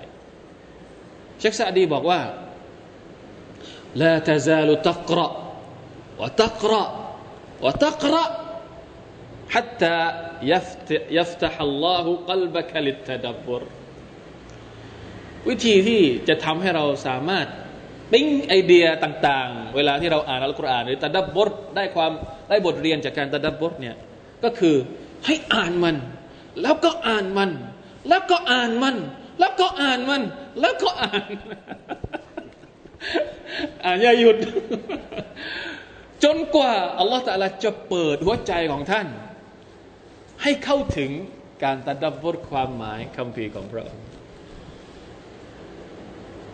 เชคซาดีบอกว่า لا تزال تقرأ وتقرأ وتقرأ حتى يفتح الله قلبك للتدبر วิธีที่จะทำให้เราสามารถ ปิ้งไอเดียต่างๆ เวลาที่เราอ่านอัลกุรอานหรือตะดับบทได้ความได้บทเรียนจากการตะดับบทเนี่ยก็คือให้อ่านมัน แล้วก็อ่านมัน แล้วก็อ่านมัน แล้วก็อ่านมัน แล้วก็อ่าน อ่านอย่าหยุด จนกว่าอัลลอฮฺตะลาจะเปิดหัวใจของท่าน ให้เข้าถึงการตะดับบทความหมายคำพีของพระองค์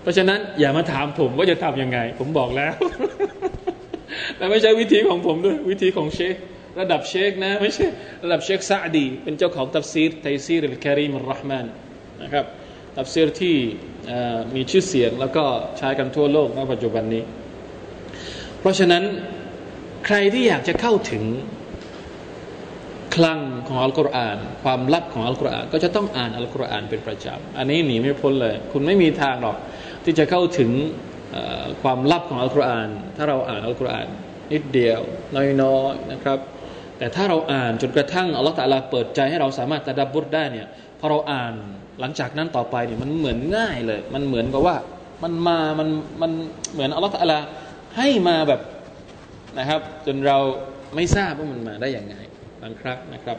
เพราะฉะนั้นอย่ามาถามผมว่าจะทำยังไง ผมบอกแล้วแต่ไม่ใช่วิธีของผมด้วย วิธีของเชค ระดับเชคนะไม่ใช่ระดับเชคซาดี เป็นเจ้าของตัฟซีรتيسير الكريم الرحمن นะครับตัฟซีรที่มีชื่อเสียงแล้วก็ใช้กันทั่วโลกในปัจจุบันนี้ เพราะฉะนั้นใครที่อยากจะเข้าถึงคลังของอัลกุรอาน ความลับของอัลกุรอาน ก็จะต้องอ่านอัลกุรอานเป็นประจำ อันนี้หนีไม่พ้นเลย คุณไม่มีทางหรอก ที่จะเข้าถึงความลับของอัลกุรอาน ถ้าเราอ่านอัลกุรอานนิดเดียวน้อยๆนะครับ แต่ถ้าเราอ่านจนกระทั่งอัลลอฮฺตะลาเปิดใจให้เราสามารถตะดับบุตได้เนี่ยพอเราอ่านหลังจากนั้นต่อไปเนี่ยมันเหมือนง่ายเลย มันเหมือนกับว่ามันมา มัน มันเหมือนอัลลอฮฺตะลาให้มาแบบนะครับ จนเราไม่ทราบว่ามันมาได้อย่างไงบางครั้งนะครับ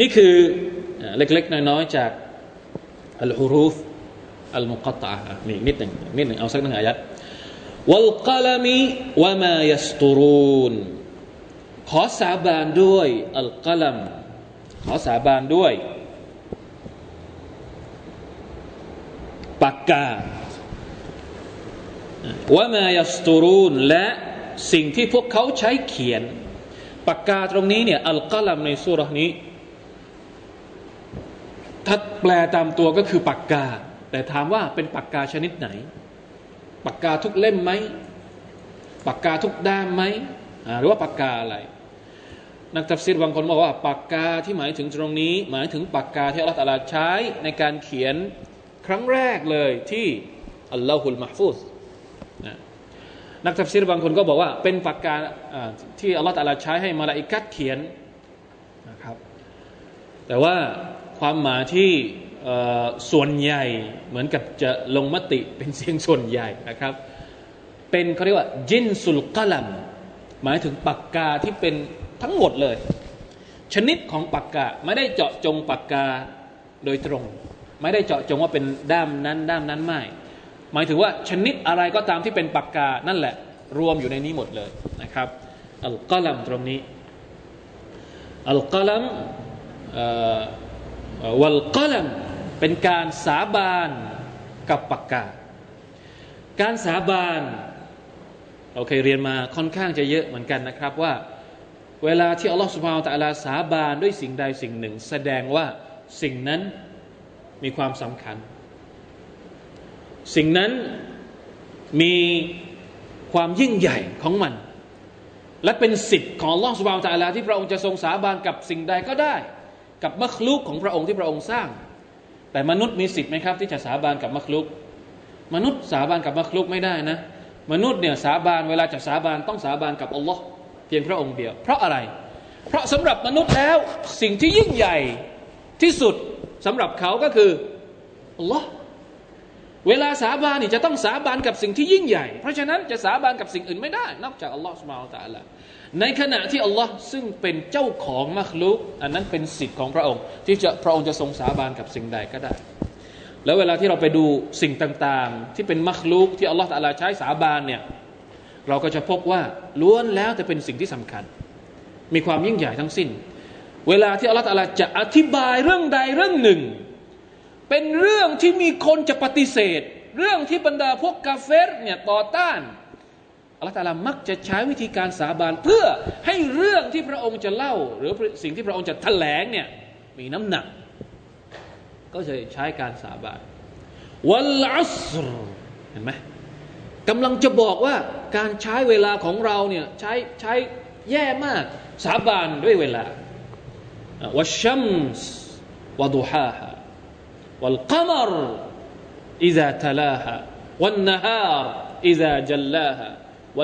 นี่คือเล็กๆน้อยๆจากอัลฮุรูฟ อัลมุกตะนี่นิดหนึ่งนิดหนึ่งเอาสักหนึ่งอายัดวัลกลมีวะมายัสตูรูนขอสาบานด้วยอัลกลัมขอสาบานด้วยปากกาวะมายัสตูรูนและสิ่งที่พวกเขาใช้เขียนปากกาตรงนี้เนี่ยอัลกลัมในสุรนี้ถ้าแปลตามตัวก็คือปากกา แต่ถามว่าเป็นปากกาชนิดไหน ปากกาทุกเล่มไหมปากกาทุกด้ามไหมหรือว่าปากกาอะไร นักตัฟซีรบางคนบอกว่าปากกาที่หมายถึงตรงนี้ หมายถึงปากกาที่อัลลอฮฺตาลาใช้ในการเขียนครั้งแรกเลยที่อัลลอฮุลมาฟูซนักทัฟซีรบางคนก็บอกว่าเป็นปากกาที่อัลลอฮฺตาลาใช้ให้มาลาอิกัดเขียนนะครับแต่ว่าความหมายที่ ส่วนใหญ่เหมือนกับจะลงมติเป็นเสียงส่วนใหญ่นะครับ เป็นเขาเรียกว่าจินสุลกลัมหมายถึงปากกาที่เป็นทั้งหมดเลย ชนิดของปากกาไม่ได้เจาะจงปากกาโดยตรง ไม่ได้เจาะจงว่าเป็นด้ามนั้น ด้ามนั้นไม่ หมายถึงว่าชนิดอะไรก็ตามที่เป็นปากกานั่นแหละ รวมอยู่ในนี้หมดเลยนะครับอัลกลัมตรงนี้อัลกลัมวัลกลัม เป็นการสาบานกับปากกา การสาบานเราเคยเรียนมาค่อนข้างจะเยอะเหมือนกันนะครับว่า เวลาที่อัลลอฮฺสุบฮานตะลาสาบานด้วยสิ่งใดสิ่งหนึ่ง แสดงว่าสิ่งนั้นมีความสำคัญ สิ่งนั้นมีความยิ่งใหญ่ของมัน และเป็นสิทธิ์ของอัลลอฮฺสุบานตะลาที่พระองค์จะทรงสาบานกับสิ่งใดก็ได้ กับมัคลุกของพระองค์ที่พระองค์สร้าง แต่มนุษย์มีสิทธิ์ไหมครับ ที่จะสาบานกับมัคลุก มนุษย์สาบานกับมัคลุกไม่ได้นะ มนุษย์เนี่ยสาบานเวลาจะสาบานต้องสาบานกับอัลลอฮ์เพียงพระองค์เดียว เพราะอะไร เพราะสำหรับมนุษย์แล้วสิ่งที่ยิ่งใหญ่ที่สุดสำหรับเขาก็คืออัลลอฮ์เวลาสาบานนี่จะต้องสาบานกับสิ่งที่ยิ่งใหญ่ เพราะฉะนั้นจะสาบานกับสิ่งอื่นไม่ได้ นอกจากอัลลอฮ์สุบฮานตะละ ในขณะที่อัลลอฮ์ซึ่งเป็นเจ้าของมัคลุก อันนั้นเป็นสิทธิ์ของพระองค์ ที่จะพระองค์จะทรงสาบานกับสิ่งใดก็ได้ แล้วเวลาที่เราไปดูสิ่งต่างๆ ที่เป็นมัคลุกที่อัลลอฮฺตะลาใช้สาบานเนี่ยเราก็จะพบว่าล้วนแล้วจะเป็นสิ่งที่สำคัญ มีความยิ่งใหญ่ทั้งสิ้น เวลาที่อัลลอฮฺตะลาจะอธิบายเรื่องใดเรื่องหนึ่ง เป็นเรื่องที่มีคนจะปฏิเสธ เรื่องที่บรรดาพวกกาเฟรเนี่ยต่อต้าน อัลลอฮฺตาลามักจะใช้วิธีการสาบานเพื่อให้เรื่องที่พระองค์จะเล่า หรือสิ่งที่พระองค์จะแถลงเนี่ยมีน้ำหนัก ก็จะใช้การสาบานوالعصر เห็นไหมกำลังจะบอกว่าการใช้เวลาของเราเนี่ยใช้ใช้แย่มากสาบานด้วยเวลาوالشمس وضحاها والقمر إذا تلاها والنهار إذا جلاها ซ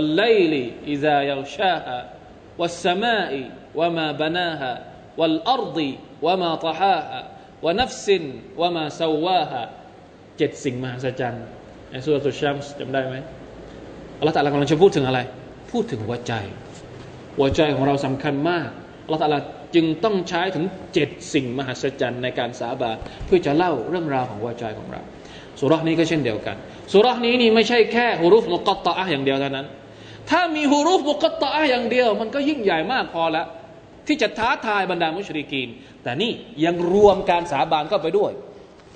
าวาฮะเจ็ดสิ่งมหัศจรรย์ในสุรตุชัมส์จำได้ไหมอัลลอฮฺตะลากำลังจะพูดถึงอะไร พูดถึงหัวใจ หัวใจของเราสำคัญมากอัลลอฮฺตะลาจึงต้องใช้ถึงเจ็ดสิ่งมหัศจรรย์ในการสาบานเพื่อจะเล่าเรื่องราวของหัวใจของเรา สุรานี้ก็เช่นเดียวกันสุรานี้นี่ไม่ใช่แค่ฮุรุฟมุกตะอะอย่างเดียวเท่านั้น ถ้ามีฮุรุฟมุกตะอะอย่างเดียว มันก็ยิ่งใหญ่มากพอแล้วที่จะท้าทายบรรดามุชริกีน แต่นี่ยังรวมการสาบานเข้าไปด้วย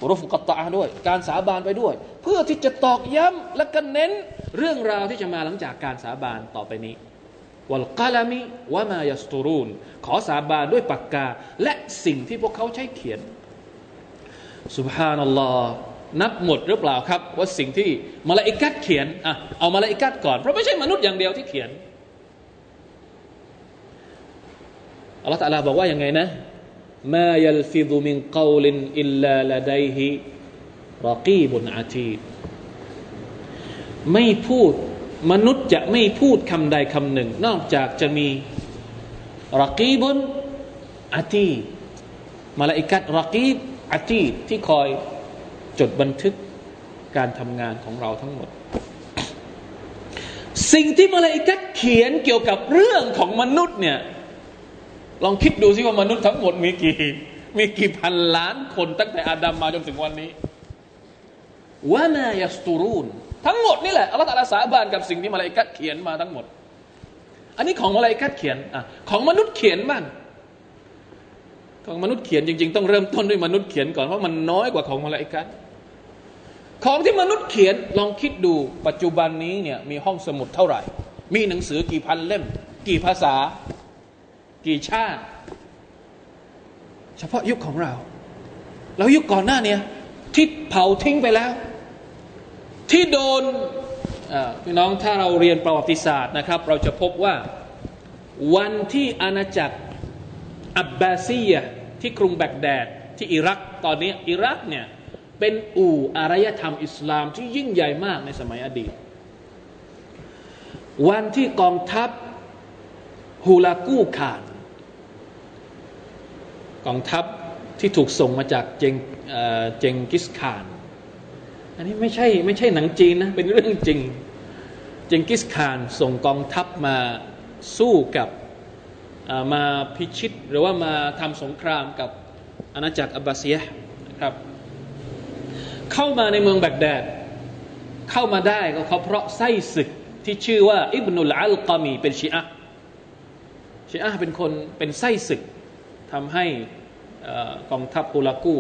รุฟกัตตาด้วย การสาบานไปด้วย เพื่อที่จะตอกย้ำและก็เน้นเรื่องราวที่จะมาหลังจากการสาบานต่อไปนี้วัลกาลามิวะมายัสตูรูนขอสาบานด้วยปากกา และสิ่งที่พวกเขาใช้เขียนสุบฮา นับหมดหรือเปล่าครับ ว่าสิ่งที่มาลาอิกัดเขียนอะเอามาลาอิกัดก่อน เพราะไม่ใช่มนุษย์อย่างเดียวที่เขียนอัลลอฮฺตะลาบอกว่ายังไงนะมายัลฟิดุมินกาวลินอิลลาลาดัยฮิรกีบุนอาทีไม่พูดมนุษย์จะไม่พูดคำใดคำหนึ่ง นอกจากจะมีรกีบุนอาทีมาลาอิกัดรกีบอาทีที่คอย จดบันทึกการทำงานของเราทั้งหมด สิ่งที่มาลาอิกัดเขียนเกี่ยวกับเรื่องของมนุษย์เนี่ยลองคิดดูสิว่ามนุษย์ทั้งหมดมีกี่มีกี่พันล้านคนตั้งแต่อาดัมมาจนถึงวันนี้วานายัสตูรูนทั้งหมดนี่แหละอัลลอฮฺสาบานกับสิ่งที่มาลยกัดเขียนมาทั้งหมด อันนี้ของมาลยกัดเขียนอะของมนุษย์เขียนบ้างของมนุษย์เขียนจริง ๆ ต้องเริ่มต้นด้วยมนุษย์เขียนก่อนเพราะมันน้อยกว่าของมาลยกัด ของที่มนุษย์เขียนลองคิดดูปัจจุบันนี้เนี่ยมีห้องสมุดเท่าไหร่ มีหนังสือกี่พันเล่ม กี่ภาษา กี่ชาติ เฉพาะยุคของเรา แล้วยุคก่อนหน้านี้ที่เผาทิ้งไปแล้ว ที่โดนพี่น้องถ้าเราเรียนประวัติศาสตร์นะครับ เราจะพบว่าวันที่อาณาจักรอับบาซียที่กรุงแบกแดดที่อิรักตอนนี้อิรักเนี่ย เป็นอู่อารยธรรมอิสลามที่ยิ่งใหญ่มากในสมัยอดีต วันที่กองทัพฮูลากูขาน กองทัพที่ถูกส่งมาจากเจงเจงกิสขาน อันนี้ไม่ใช่ไม่ใช่หนังจีนนะ เป็นเรื่องจริง เจงกิสขานส่งกองทัพมาสู้กับมาพิชิต หรือว่ามาทำสงครามกับอาณาจักรอับบาซียนะครับ เข้ามาในเมืองแบกแดด เข้ามาได้ก็เขาเพราะไส้ศึกที่ชื่อว่า อิบนุลอัลกามีเป็นชีอะชีอะเป็นคนเป็นไส้ศึกทำให้กองทัพปุลากู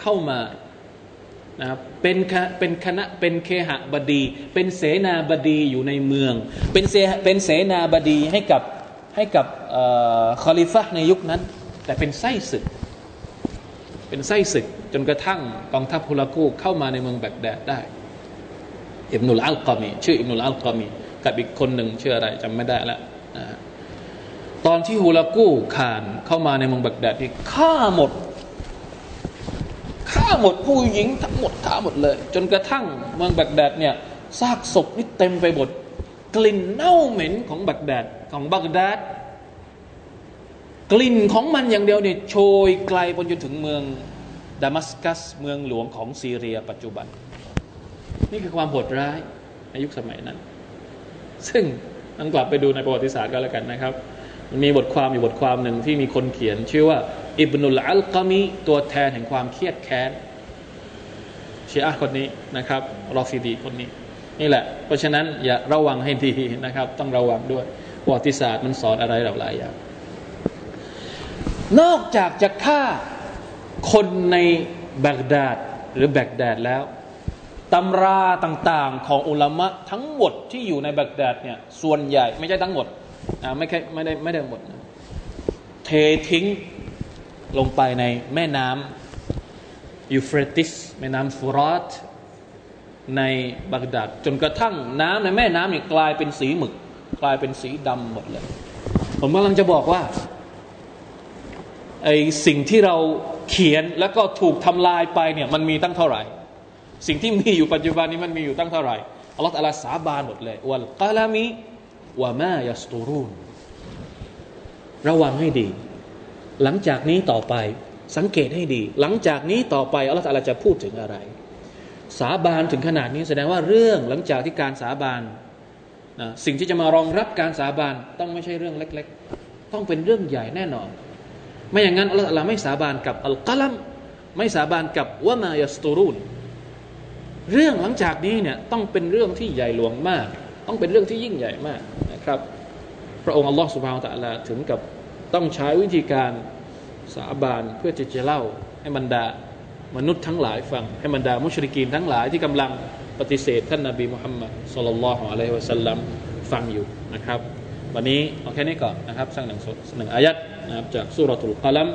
เข้ามานะครับเป็นเป็นคณะเป็นเคหบดี เป็นเสนาบดีอยู่ในเมือง เป็นเสเป็นเสนาบดีให้กับให้กับคอลิฟะในยุคนั้น แต่เป็นไส้ศึก เป็นไส้ศึกจนกระทั่งกองทัพฮุลากูเข้ามาในเมืองแบกแดดได้อิบนุลอัลกามีชื่ออิบนุลอัลกามีกับอีกคนหนึ่งชื่ออะไรจำไม่ได้แล้วนะตอนที่ฮูลากูขานเข้ามาในเมืองแบกแดดที่ฆ่าหมดฆ่าหมดผู้หญิงทั้งหมดฆ่าหมดเลย จนกระทั่งเมืองแบกแดดเนี่ยซากศพนี่เต็มไปหมดกลิ่นเน่าเหม็นของบักแดดของบักแดด กลิ่นของมันอย่างเดียวเนี่ยโชยไกลไปจนถึงเมืองดามัสกัสเมืองหลวงของซีเรียปัจจุบัน นี่คือความโหดร้ายในยุคสมัยนั้น ซึ่งต้องกลับไปดูในประวัติศาสตร์ก็แล้วกันนะครับ มันมีบทความอยู่บทความหนึ่งที่มีคนเขียน ชื่อว่า อิบนุลอัลกามีตัวแทนแห่งความเครียดแค้นเชีอะคนนี้นะครับ รอฟิดีคนนี้ นี่แหละ เพราะฉะนั้นอย่าระวังให้ดีนะครับ ต้องระวังด้วยประวัติศาสตร์มันสอนอะไรหลายอย่าง นอกจากจะฆ่าคนในแบกดาดหรือแบกแดดแล้วตำราต่างๆของอุลามะทั้งหมดที่อยู่ในแบกแดดเนี่ยส่วนใหญ่ไม่ใช่ทั้งหมดไม่ใช่ไม่ได้ไม่ได้หมดนะเททิ้งลงไปในแม่น้ำยูเฟรติสแม่น้ำฟูรอตในบักดาดจนกระทั่งน้ำในแม่น้ำเนี่ยกลายเป็นสีหมึก กลายเป็นสีดำหมดเลย ผมกำลังจะบอกว่า ไอสิ่งที่เราเขียนแล้วก็ถูกทำลายไปเนี่ยมันมีตั้งเท่าไหร่ สิ่งที่มีอยู่ปัจจุบันนี้มันมีอยู่ตั้งเท่าไหร่อัลลอฮฺอัลลสาบานหมดเลยวัลกาลามีวะมายัสตูรูนระวังให้ดี หลังจากนี้ต่อไปสังเกตให้ดี หลังจากนี้ต่อไปอัลลอฮฺจะพูดถึงอะไร สาบานถึงขนาดนี้แสดงว่าเรื่องหลังจากที่การสาบานนะสิ่งที่จะมารองรับการสาบานต้องไม่ใช่เรื่องเล็ก ๆ ต้องเป็นเรื่องใหญ่แน่นอน ไม่อย่างนั้นอัลลอฮฺไม่สาบานกับอัลกัลัมไม่สาบานกับวะมายสตูรูนเรื่องหลังจากนี้เนี่ยต้องเป็นเรื่องที่ใหญ่หลวงมาก ต้องเป็นเรื่องที่ยิ่งใหญ่มากนะครับ พระองค์อัลลอฮฺสุบฮานตะลาถึงกับต้องใช้วิธีการสาบานเพื่อจะจะเล่าให้บรรดามนุษย์ทั้งหลายฟัง ให้บรรดามุชริกีนทั้งหลายที่กำลังปฏิเสธท่านนาบีมุฮัมมัดสุลลัลลอฮุอะลัยฮิวะสัลลัมฟังอยู่นะครับ วันนี้เอาแค่นี้ก่อนนะครับสักหนึ่งหนึ่งอายัดนะครับจากสุรทูลกลัม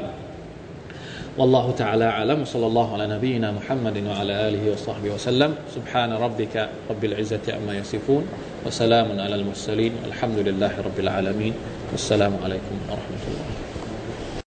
والله تعالى أعلم صلى الله على نبينا محمد وعلى آله وصحبه وسلم سبحان ربك رب العزة عما يصفون وسلام على المرسلين والحمد لله رب العالمين والسلام عليكم ورحمة الله